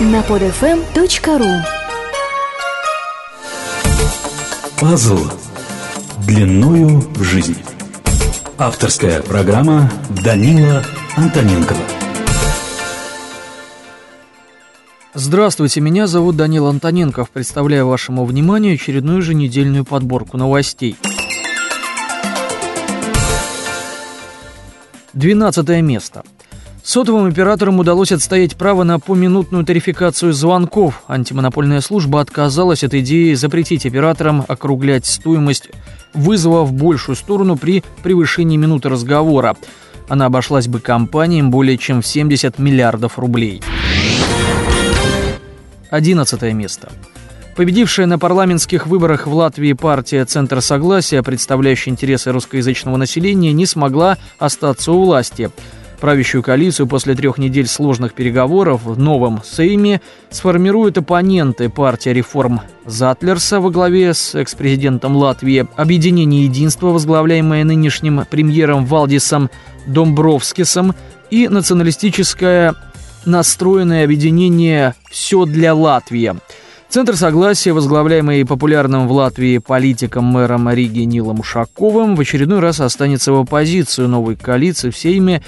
на podfm.ru Пазл длиною в жизнь. Авторская программа Данила Антоненкова. Здравствуйте, меня зовут Данил Антоненков. Представляю вашему вниманию очередную еженедельную подборку новостей. 12 место. Сотовым операторам удалось отстоять право на поминутную тарификацию звонков. Антимонопольная служба отказалась от идеи запретить операторам округлять стоимость вызова в большую сторону при превышении минуты разговора. Она обошлась бы компаниям более чем в 70 миллиардов рублей. 11 место. Победившая на парламентских выборах в Латвии партия «Центр согласия», представляющая интересы русскоязычного населения, не смогла остаться у власти. Правящую коалицию после трех недель сложных переговоров в новом Сейме сформируют оппоненты партия реформ Затлерса во главе с экс-президентом Латвии, Объединение Единства, возглавляемое нынешним премьером Валдисом Домбровскисом, и националистическое настроенное объединение «Все для Латвии». Центр согласия, возглавляемый популярным в Латвии политиком мэром Риги Нилом Ушаковым, в очередной раз останется в оппозицию новой коалиции в Сейме,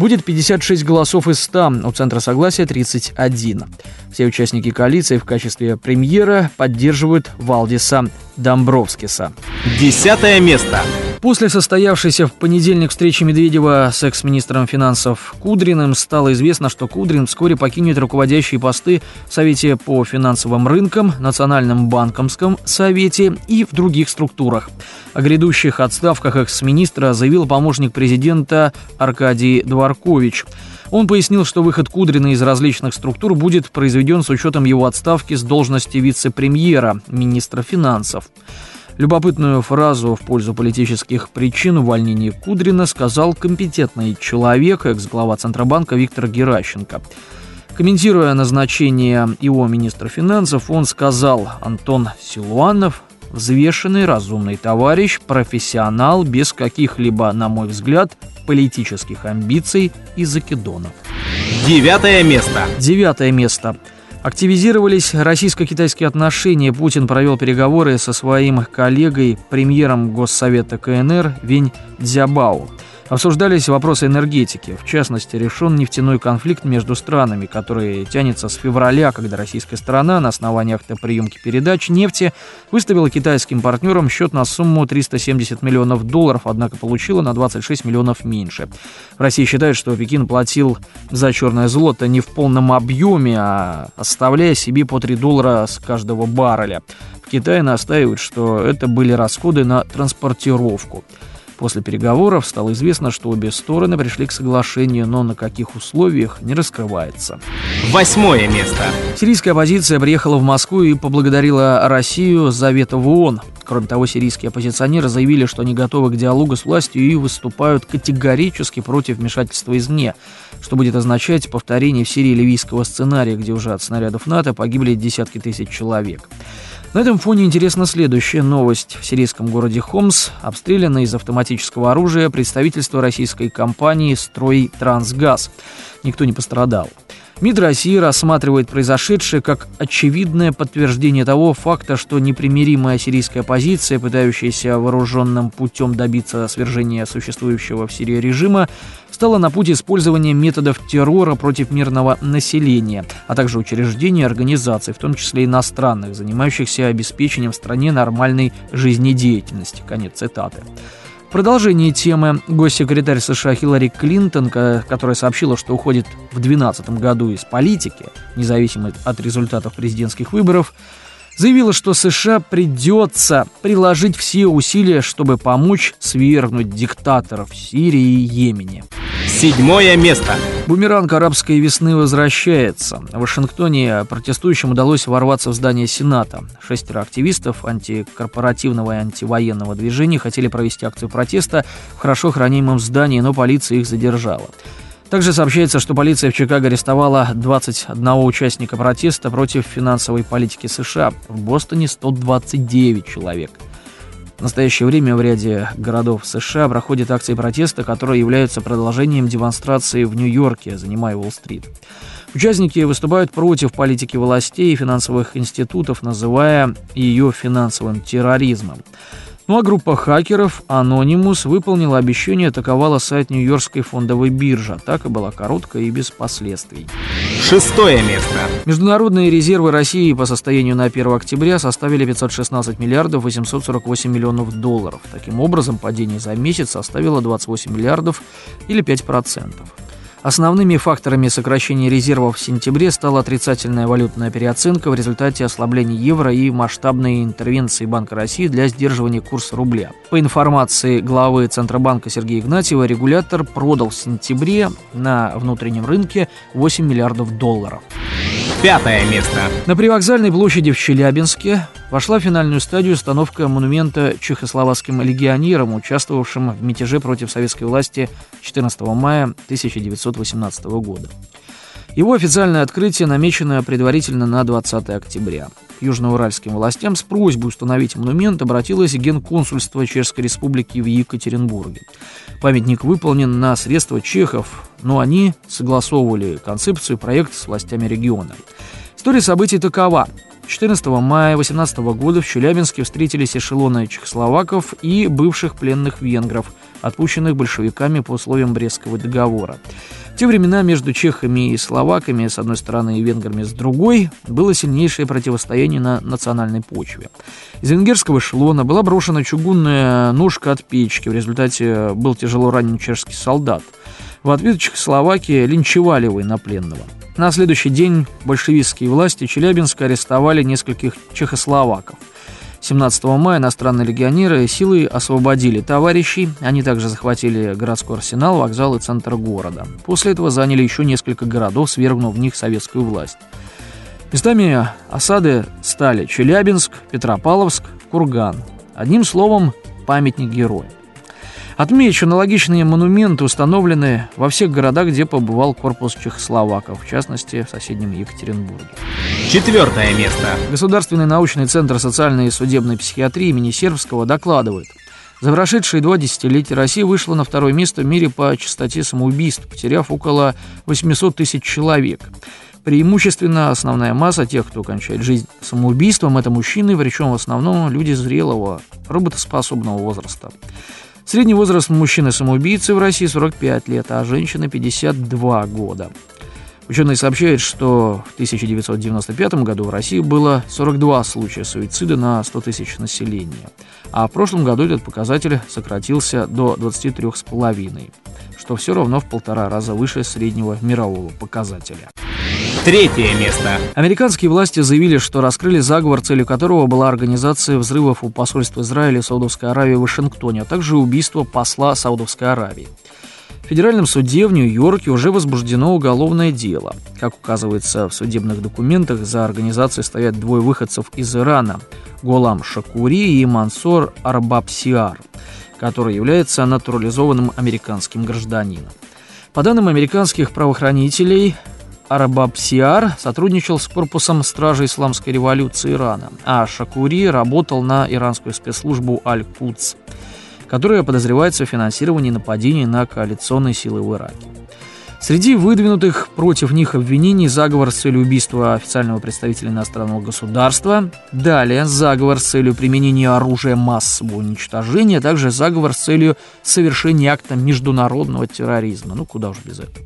будет 56 голосов из 100, у Центра согласия 31. Все участники коалиции в качестве премьера поддерживают Валдиса Домбровскиса. Десятое место. После состоявшейся в понедельник встречи Медведева с экс-министром финансов Кудриным стало известно, что Кудрин вскоре покинет руководящие посты в Совете по финансовым рынкам, Национальном банковском совете и в других структурах. О грядущих отставках экс-министра заявил помощник президента Аркадий Дворкович. Он пояснил, что выход Кудрина из различных структур будет произведен с учетом его отставки с должности вице-премьера, министра финансов. Любопытную фразу в пользу политических причин увольнения Кудрина сказал компетентный человек, экс-глава Центробанка Виктор Геращенко. Комментируя назначение его министра финансов, он сказал, Антон Силуанов – взвешенный, разумный товарищ, профессионал, без каких-либо, на мой взгляд, политических амбиций и закидонов. Девятое место. Девятое место. Активизировались российско-китайские отношения. Путин провел переговоры со своим коллегой, премьером Госсовета КНР Вень Дзябао. Обсуждались вопросы энергетики. В частности, решен нефтяной конфликт между странами, который тянется с февраля, когда российская сторона на основании акта передач нефти выставила китайским партнерам счет на сумму 370 миллионов долларов, однако получила на 26 миллионов меньше. В России считают, что Пекин платил за черное золото не в полном объеме, а оставляя себе по 3 доллара с каждого барреля. В Китае настаивают, что это были расходы на транспортировку. После переговоров стало известно, что обе стороны пришли к соглашению, но на каких условиях не раскрывается. Восьмое место. Сирийская оппозиция приехала в Москву и поблагодарила Россию за вето в ООН. Кроме того, сирийские оппозиционеры заявили, что они готовы к диалогу с властью и выступают категорически против вмешательства извне, что будет означать повторение в Сирии ливийского сценария, где уже от снарядов НАТО погибли десятки тысяч человек. На этом фоне интересна следующая новость. В сирийском городе Хомс обстреляно из автоматического оружия представительство российской компании «Строй Трансгаз». Никто не пострадал. МИД России рассматривает произошедшее как очевидное подтверждение того факта, что непримиримая сирийская оппозиция, пытающаяся вооруженным путем добиться свержения существующего в Сирии режима, стала на путь использования методов террора против мирного населения, а также учреждений и организаций, в том числе иностранных, занимающихся обеспечением в стране нормальной жизнедеятельности. Конец цитаты. В продолжении темы госсекретарь США Хиллари Клинтон, которая сообщила, что уходит в 2012 году из политики, независимо от результатов президентских выборов, заявила, что США придется приложить все усилия, чтобы помочь свергнуть диктаторов в Сирии и Йемене. Седьмое место. Бумеранг арабской весны возвращается. В Вашингтоне протестующим удалось ворваться в здание Сената. Шестеро активистов антикорпоративного и антивоенного движения хотели провести акцию протеста в хорошо хранимом здании, но полиция их задержала. Также сообщается, что полиция в Чикаго арестовала 21 участника протеста против финансовой политики США. В Бостоне 129 человек. В настоящее время в ряде городов США проходят акции протеста, которые являются продолжением демонстрации в Нью-Йорке, занимая Уолл-стрит. Участники выступают против политики властей и финансовых институтов, называя ее финансовым терроризмом. Ну а группа хакеров Anonymous выполнила обещание, атаковала сайт Нью-Йоркской фондовой биржи. Атака была короткая и без последствий. Шестое место. Международные резервы России по состоянию на 1 октября составили 516 миллиардов 848 миллионов долларов. Таким образом, падение за месяц составило 28 миллиардов или 5%. Основными факторами сокращения резервов в сентябре стала отрицательная валютная переоценка в результате ослабления евро и масштабной интервенции Банка России для сдерживания курса рубля. По информации главы Центробанка Сергея Игнатьева, регулятор продал в сентябре на внутреннем рынке 8 миллиардов долларов. Пятое место. На привокзальной площади в Челябинске вошла в финальную стадию установка монумента чехословацким легионерам, участвовавшим в мятеже против советской власти 14 мая 1918 года. Его официальное открытие намечено предварительно на 20 октября. К южноуральским властям с просьбой установить монумент обратилось Генконсульство Чешской Республики в Екатеринбурге. Памятник выполнен на средства чехов, но они согласовывали концепцию и проект с властями региона. История событий такова. 14 мая 18 года в Челябинске встретились эшелоны чехословаков и бывших пленных венгров, отпущенных большевиками по условиям Брестского договора. В те времена между чехами и словаками с одной стороны и венграми с другой было сильнейшее противостояние на национальной почве. Из венгерского эшелона была брошена чугунная ножка от печки, в результате был тяжело ранен чешский солдат. В ответ Чехословакия линчевали военнопленного. На следующий день большевистские власти Челябинска арестовали нескольких чехословаков. 17 мая иностранные легионеры силой освободили товарищей. Они также захватили городской арсенал, вокзал и центр города. После этого заняли еще несколько городов, свергнув в них советскую власть. Местами осады стали Челябинск, Петропавловск, Курган. Одним словом, памятник героя. Отмечу, аналогичные монументы установлены во всех городах, где побывал корпус чехословаков, в частности, в соседнем Екатеринбурге. Четвертое место. Государственный научный центр социальной и судебной психиатрии имени Сербского докладывает. За прошедшие два десятилетия Россия вышла на второе место в мире по частоте самоубийств, потеряв около 800 тысяч человек. Преимущественно основная масса тех, кто кончает жизнь самоубийством, это мужчины, причем в основном люди зрелого, работоспособного возраста. Средний возраст мужчины-самоубийцы в России 45 лет, а женщины 52 года. Ученые сообщают, что в 1995 году в России было 42 случая суицида на 100 тысяч населения, а в прошлом году этот показатель сократился до 23,5, что все равно в полтора раза выше среднего мирового показателя. Третье место. Американские власти заявили, что раскрыли заговор, целью которого была организация взрывов у посольства Израиля и Саудовской Аравии в Вашингтоне, а также убийство посла Саудовской Аравии. В федеральном суде в Нью-Йорке уже возбуждено уголовное дело. Как указывается в судебных документах, за организацией стоят двое выходцев из Ирана – Голам Шакури и Мансор Арбабсиар, который является натурализованным американским гражданином. По данным американских правоохранителей, Арабабсиар сотрудничал с корпусом Стражи Исламской революции Ирана, а Шакури работал на иранскую спецслужбу Аль-Кудс, которая подозревается в финансировании нападений на коалиционные силы в Ираке. Среди выдвинутых против них обвинений заговор с целью убийства официального представителя иностранного государства, далее заговор с целью применения оружия массового уничтожения, а также заговор с целью совершения акта международного терроризма. Ну, куда уж без этого.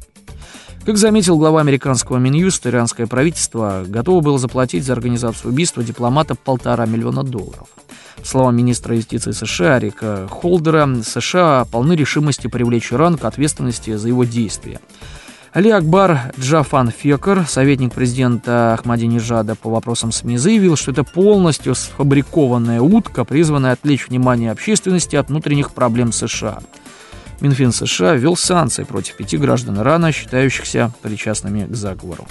Как заметил глава американского Минюста, иранское правительство готово было заплатить за организацию убийства дипломата полтора миллиона долларов. Слова министра юстиции США Рика Холдера, США полны решимости привлечь Иран к ответственности за его действия. Али Акбар Джафан Фекер, советник президента Ахмадинежада по вопросам СМИ, заявил, что это полностью сфабрикованная утка, призванная отвлечь внимание общественности от внутренних проблем США – Минфин США ввел санкции против пяти граждан Ирана, считающихся причастными к заговору.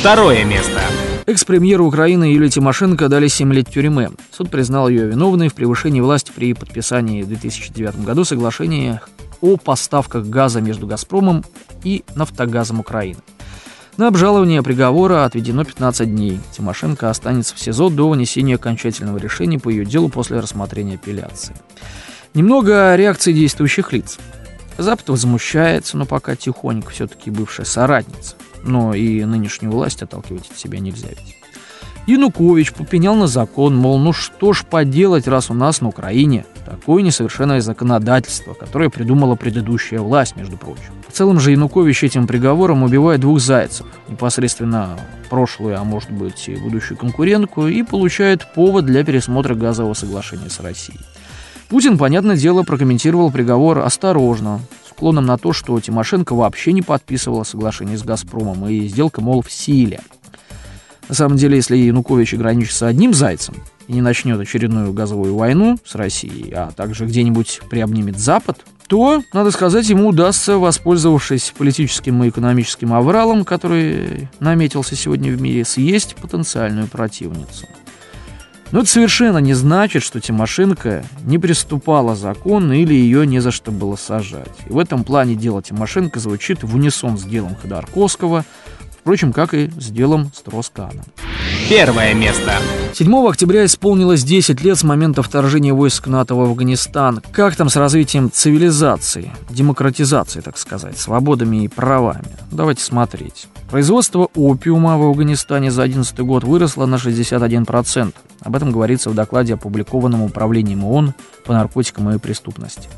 Второе место. Экс-премьеру Украины Юлии Тимошенко дали 7 лет тюрьмы. Суд признал ее виновной в превышении власти при подписании в 2009 году соглашения о поставках газа между «Газпромом» и «Нафтогазом Украины». На обжалование приговора отведено 15 дней. Тимошенко останется в СИЗО до вынесения окончательного решения по ее делу после рассмотрения апелляции. Немного реакции действующих лиц. Запад возмущается, но пока тихонько все-таки бывшая соратница. но и нынешнюю власть отталкивать от себя нельзя ведь. Янукович попенял на закон, мол, ну что ж поделать, раз у нас на Украине такое несовершенное законодательство, которое придумала предыдущая власть, между прочим. В целом же Янукович этим приговором убивает двух зайцев, непосредственно прошлую, а может быть и будущую конкурентку, и получает повод для пересмотра газового соглашения с Россией. Путин, понятное дело, прокомментировал приговор осторожно, уклоном на то, что Тимошенко вообще не подписывала соглашение с «Газпромом», и сделка, мол, в силе – на самом деле, если Янукович ограничится одним зайцем и не начнет очередную газовую войну с Россией, а также где-нибудь приобнимет Запад, то, надо сказать, ему удастся, воспользовавшись политическим и экономическим авралом, который наметился сегодня в мире, съесть потенциальную противницу. Но это совершенно не значит, что Тимошенко не приступала закон или ее не за что было сажать. И в этом плане дело Тимошенко звучит в унисон с делом Ходорковского – Впрочем, как и с делом Строскана. Первое место. 7 октября исполнилось 10 лет с момента вторжения войск НАТО в Афганистан. Как там с развитием цивилизации, демократизации, так сказать, свободами и правами? Давайте смотреть. Производство опиума в Афганистане за 2011 год выросло на 61%. Об этом говорится в докладе, опубликованном Управлением ООН по наркотикам и преступности.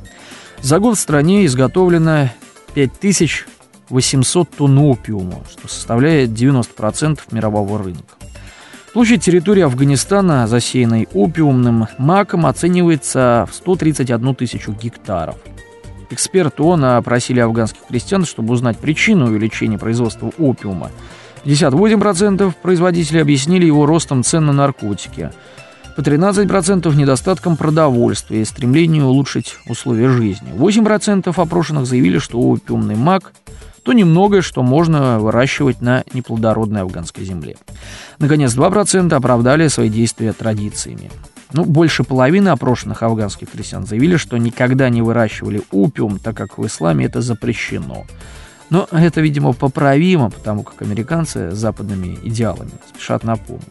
За год в стране изготовлено 5000 800 тонн опиума, что составляет 90% мирового рынка. Площадь территории Афганистана, засеянной опиумным маком, оценивается в 131 тысячу гектаров. Эксперты ООН опросили афганских крестьян, чтобы узнать причину увеличения производства опиума. 58% производителей объяснили его ростом цен на наркотики, по 13% недостатком продовольствия и стремлению улучшить условия жизни. 8% опрошенных заявили, что опиумный мак то немногое, что можно выращивать на неплодородной афганской земле. Наконец, 2% оправдали свои действия традициями. Ну, больше половины опрошенных афганских крестьян заявили, что никогда не выращивали опиум, так как в исламе это запрещено. Но это, видимо, поправимо, потому как американцы с западными идеалами спешат на помощь.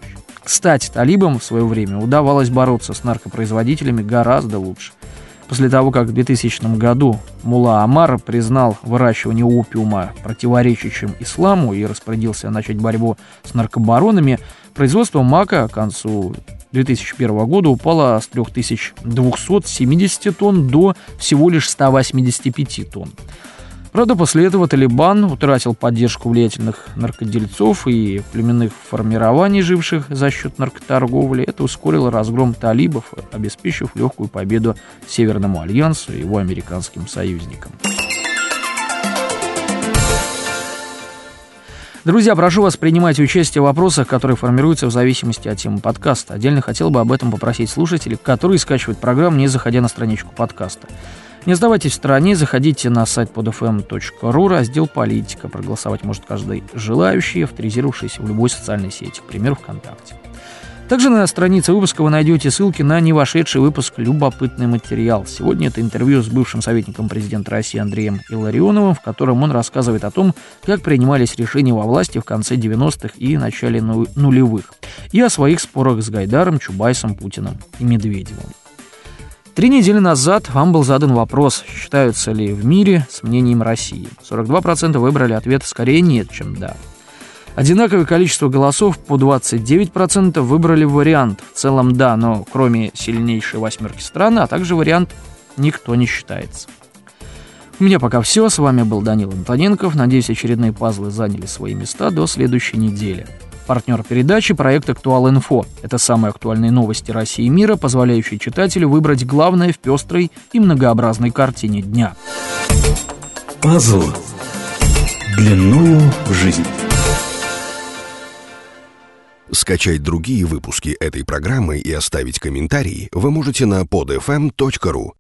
Кстати, талибам в свое время удавалось бороться с наркопроизводителями гораздо лучше – После того, как в 2000 году Мула Амар признал выращивание опиума противоречащим исламу и распорядился начать борьбу с наркобаронами, производство мака к концу 2001 года упало с 3270 тонн до всего лишь 185 тонн. Правда, после этого Талибан утратил поддержку влиятельных наркодельцов и племенных формирований, живших за счет наркоторговли. Это ускорило разгром талибов, обеспечив легкую победу Северному альянсу и его американским союзникам. Друзья, прошу вас принимать участие в вопросах, которые формируются в зависимости от темы подкаста. Отдельно хотел бы об этом попросить слушателей, которые скачивают программу, не заходя на страничку подкаста. Не оставайтесь в стороне, заходите на сайт podfm.ru, раздел «Политика». Проголосовать может каждый желающий, авторизировавшийся в любой социальной сети, к примеру, ВКонтакте. Также на странице выпуска вы найдете ссылки на не вошедший выпуск «Любопытный материал». Сегодня это интервью с бывшим советником президента России Андреем Илларионовым, в котором он рассказывает о том, как принимались решения во власти в конце 90-х и начале нулевых, и о своих спорах с Гайдаром, Чубайсом, Путиным и Медведевым. Три недели назад вам был задан вопрос, считаются ли в мире с мнением России. 42% выбрали ответ скорее нет, чем да. Одинаковое количество голосов по 29% выбрали вариант в целом да, но кроме сильнейшей восьмерки стран, а также вариант никто не считается. У меня пока все. С вами был Данил Антоненков. Надеюсь, очередные пазлы заняли свои места до следующей недели. Партнер передачи – проект «Актуал-Инфо». Это самые актуальные новости России и мира, позволяющие читателю выбрать главное в пестрой и многообразной картине дня. Пазл длиною в жизнь. Скачать другие выпуски этой программы и оставить комментарии вы можете на podfm.ru.